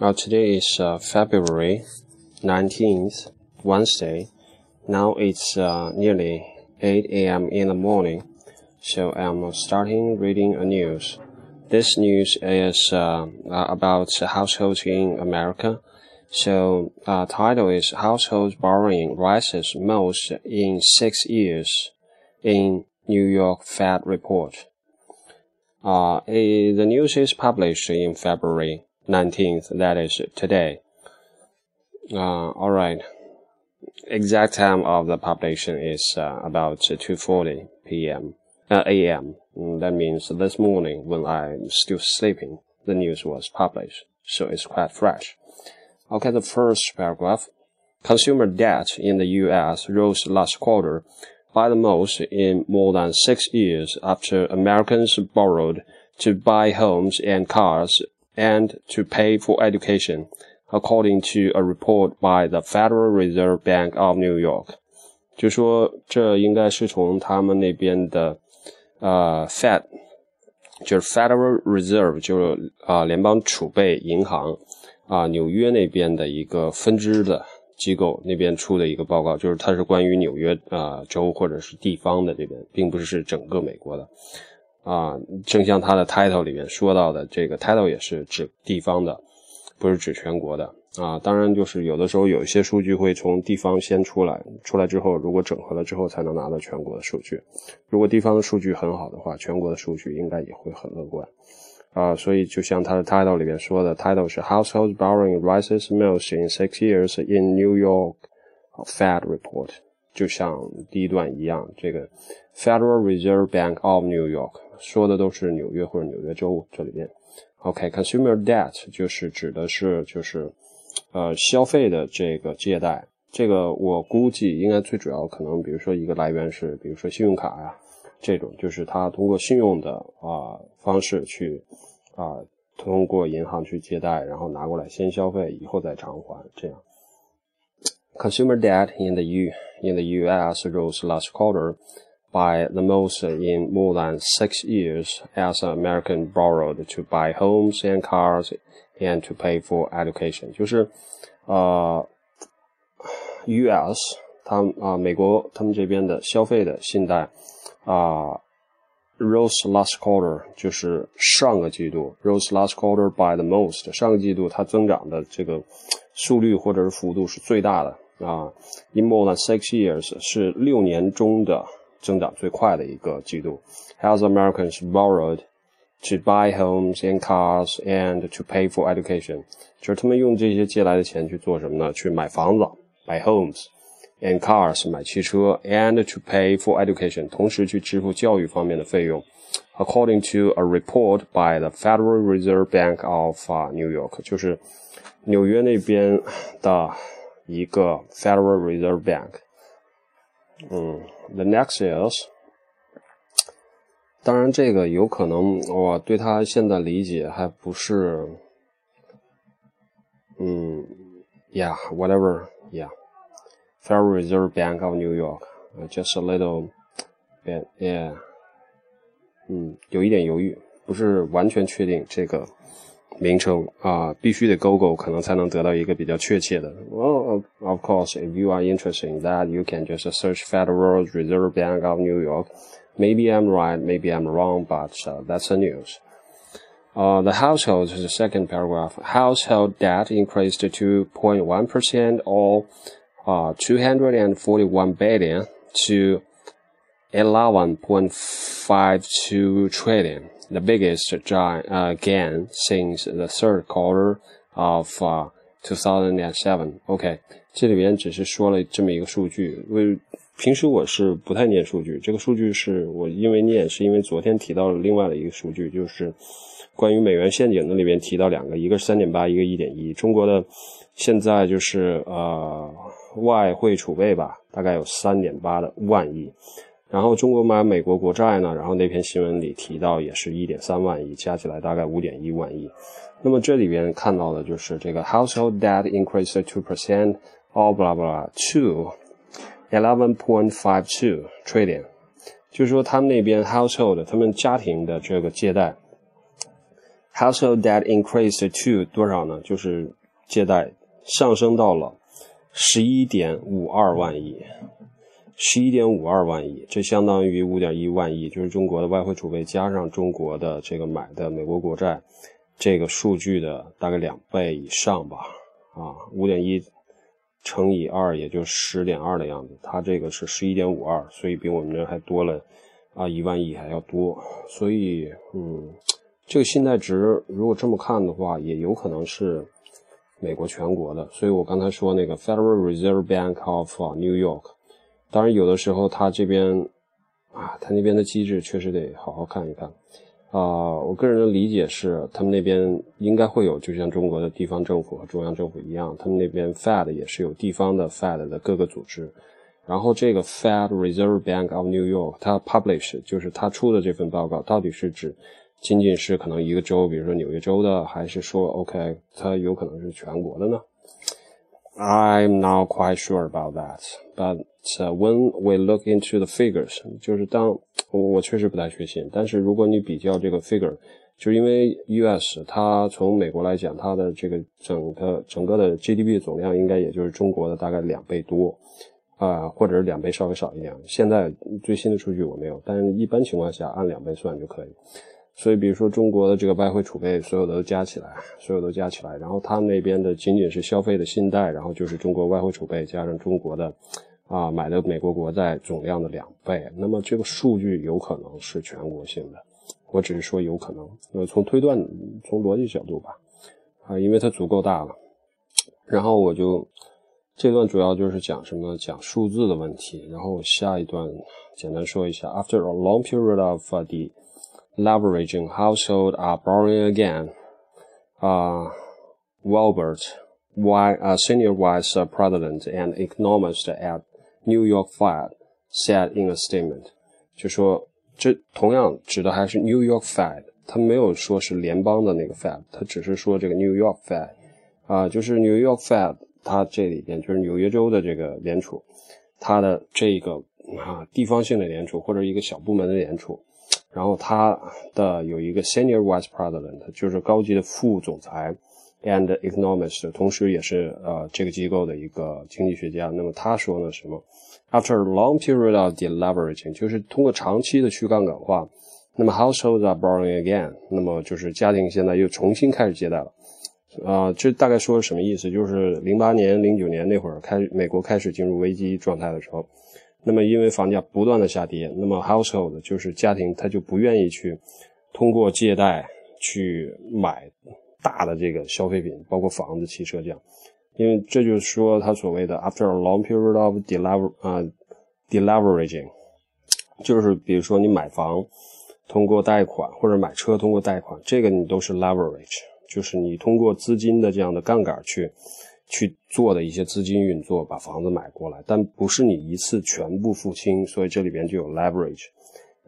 Well, today is uh, February 19th, Wednesday. Now it's uh, nearly 8 a.m. in the morning, so I'm starting reading a news. This news is uh, about households in America. So, uh, title is Household Borrowing Rises Most in Six Years in New York Fed Report. Uh, a, the news is published in February 19th, that is today. Uh, alright. Exact time of the publication is uh, about 2.40 p.m. Uh, a.m. Mm, that means this morning when I'm still sleeping, the news was published. So it's quite fresh. Okay, the first paragraph. Consumer debt in the U.S. rose last quarter by the most in more than six years after Americans borrowed to buy homes and cars and to pay for education, according to a report by the Federal Reserve Bank of New York. 就说这应该是从他们那边的呃 Fed，就是 Federal Reserve，就是啊、呃、联邦储备银行啊、纽约那边的一个分支的机构那边出的一个报告，就是它是关于纽约啊、州或者是地方的这边，并不是整个美国的。啊，正像它的 title 里面说到的，这个 title 也是指地方的，不是指全国的啊。当然，就是有的时候有一些数据会从地方先出来，出来之后如果整合了之后才能拿到全国的数据。如果地方的数据很好的话，全国的数据应该也会很乐观啊。所以就像它的 title 里面说的，title 是 Household borrowing rises most in six years in New York Fed report，就像第一段一样，这个 Federal Reserve Bank of New York。说的都是纽约或者纽约州这里边。OK，consumer、debt 就是指的是就是呃消费的这个借贷。这个我估计应该最主要可能，比如说一个来源是，比如说信用卡呀、这种，就是他通过信用的啊、方式去啊、通过银行去借贷，然后拿过来先消费，以后再偿还这样。Consumer debt in the U in the U.S. rose last quarter. by the most in more than six years as American borrowed to buy homes and cars and to pay for education，就是呃，U.S. 他们啊、呃、美国他们这边的消费的信贷啊、呃、rose last quarter 就是上个季度 rose last quarter by the most 上个季度它增长的这个速率或者是幅度是最大的 啊，in more than six years 是六年中的。增长最快的一个季度，as Americans borrowed to buy homes and cars and to pay for education，就是他们用这些借来的钱去做什么呢？去买房子，买 homes and cars，买汽车，and to pay for education，同时去支付教育方面的费用。According to a report by the Federal Reserve Bank of、uh, New York，就是纽约那边的 一个 Federal Reserve Bank。嗯，the next is，当然这个有可能我对他现在理解还不是，嗯，yeah，whatever，yeah，Federal Reserve Bank of New York，just a little bit，yeah，嗯，有一点犹豫，不是完全确定这个。 名称啊，必须得勾勾，可能才能得到一个比较确切的。Well, of course, if you are interested in that, you can just search Federal Reserve Bank of New York. Maybe I'm right, maybe I'm wrong, but uh, that's the news. Uh, the household, the second paragraph, household debt increased to 2.1% or uh, 241 billion to 11.52 trillion The biggest giant, uh, gain since the third quarter of uh, 2007. OK，这里边只是说了这么一个数据。为平时我是不太念数据，这个数据是我因为念，是因为昨天提到了另外的一个数据，就是关于美元陷阱的里边提到两个，一个是三点八，一个一点一。中国的现在就是呃外汇储备吧，大概有三点八的万亿。然后中国买美国国债呢，然后那篇新闻里提到也是一点三万亿，加起来大概五点一万亿。那么这里边看到的就是这个 household debt increased two percent or blah blah to eleven point five two trillion，就是说他们那边 household 他们家庭的这个借贷 household debt increased to 多少呢？就是借贷上升到了十一点五二万亿，十一点五二万亿，这相当于五点一万亿，就是中国的外汇储备加上中国的这个买的美国国债，这个数据的大概两倍以上吧。啊，五点一乘以二，也就十点二的样子。它这个是十一点五二，所以比我们这还多了啊一万亿还要多。所以，嗯，这个信贷值如果这么看的话，也有可能是。美国全国的，所以我刚才说那个 Federal Reserve Bank of New York，当然有的时候他这边啊，他那边的机制确实得好好看一看啊。我个人的理解是，他们那边应该会有，就像中国的地方政府和中央政府一样，他们那边 Fed 也是有地方的 Fed 的各个组织。然后这个 Fed Reserve Bank of New York，它 publish 就是它出的这份报告，到底是指。仅仅是可能一个州，比如说纽约州的，还是说 OK，它有可能是全国的呢？I'm not quite sure about that. But when we look into the figures，就是当我确实不太确信。但是如果你比较这个 figure，就因为 US 它从美国来讲，它的这个整个整个的 GDP 总量应该也就是中国的大概两倍多啊，或者是两倍稍微少一点。现在最新的数据我没有，但是一般情况下按两倍算就可以。所以，比如说中国的这个外汇储备，所有的都加起来，所有都加起来，然后他那边的仅仅是消费的信贷，然后就是中国外汇储备加上中国的，啊买的美国国债总量的两倍。那么这个数据有可能是全国性的，我只是说有可能。呃，从推断、从逻辑角度吧，啊，因为它足够大了。然后我就这段主要就是讲什么？讲数字的问题。然后下一段简单说一下，After a long period of the leveraging household are borrowing again. Uh, Wilbert, uh, senior vice president and economist at New York Fed, said in a statement，就说这同样指的还是 New York Fed，他没有说是联邦的那个 Fed，他只是说这个 New York Fed，啊，就是 New York Fed，它这里边就是纽约州的这个联储，它的这个啊地方性的联储或者一个小部门的联储。 然后他的有一个 senior vice president，就是高级的副总裁，and economist，同时也是呃这个机构的一个经济学家。那么他说呢什么？After a long period of deleveraging，就是通过长期的去杠杆化，那么 households are borrowing again，那么就是家庭现在又重新开始借贷了。啊，这大概说什么意思？就是零八年、零九年那会儿开美国开始进入危机状态的时候。那么，因为房价不断的下跌，那么 household 就是家庭，他就不愿意去通过借贷去买大的这个消费品，包括房子、汽车这样，因为这就是说他所谓的 after a long period of delever 啊 deleveraging，就是比如说你买房通过贷款或者买车通过贷款，这个你都是 leverage，就是你通过资金的这样的杠杆去。去做的一些资金运作，把房子买过来，但不是你一次全部付清，所以这里边就有 leverage。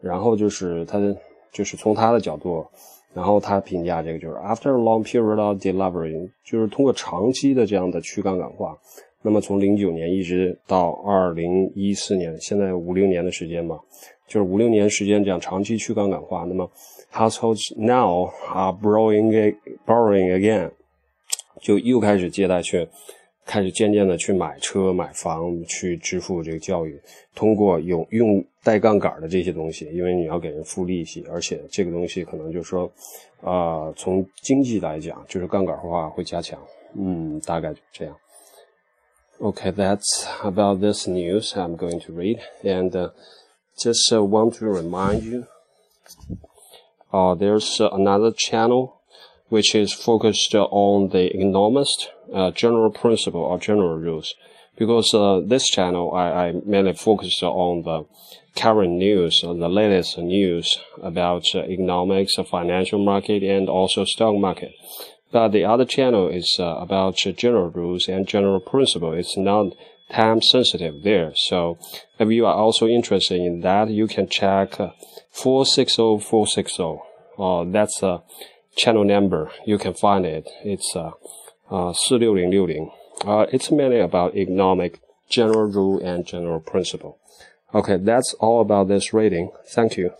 然后就是他的，就是从他的角度，然后他评价这个就是 after a long period of delevering，就是通过长期的这样的去杠杆化。那么从零九年一直到二零一四年，现在五六年的时间嘛，就是五六年时间这样长期去杠杆化。那么 households now are borrowing borrowing again。就又开始借贷去，开始渐渐的去买车买房，去支付这个教育。通过有用带杠杆的这些东西，因为你要给人付利息，而且这个东西可能就是说，啊，从经济来讲，就是杠杆化会加强。嗯，大概就这样。Okay, that's about this news I'm going to read, and uh, just uh, want to remind you, uh, there's another channel which is focused on the economist, uh, general principle or general rules. Because uh, this channel, I, I mainly focus on the current news, uh, the latest news about uh, economics, financial market, and also stock market. But the other channel is uh, about general rules and general principle. It's not time sensitive there. So if you are also interested in that, you can check 460460. Uh, that's a channel number, you can find it. It's uh, uh, 46060. Uh, it's mainly about economic general rule and general principle. Okay, that's all about this reading. Thank you.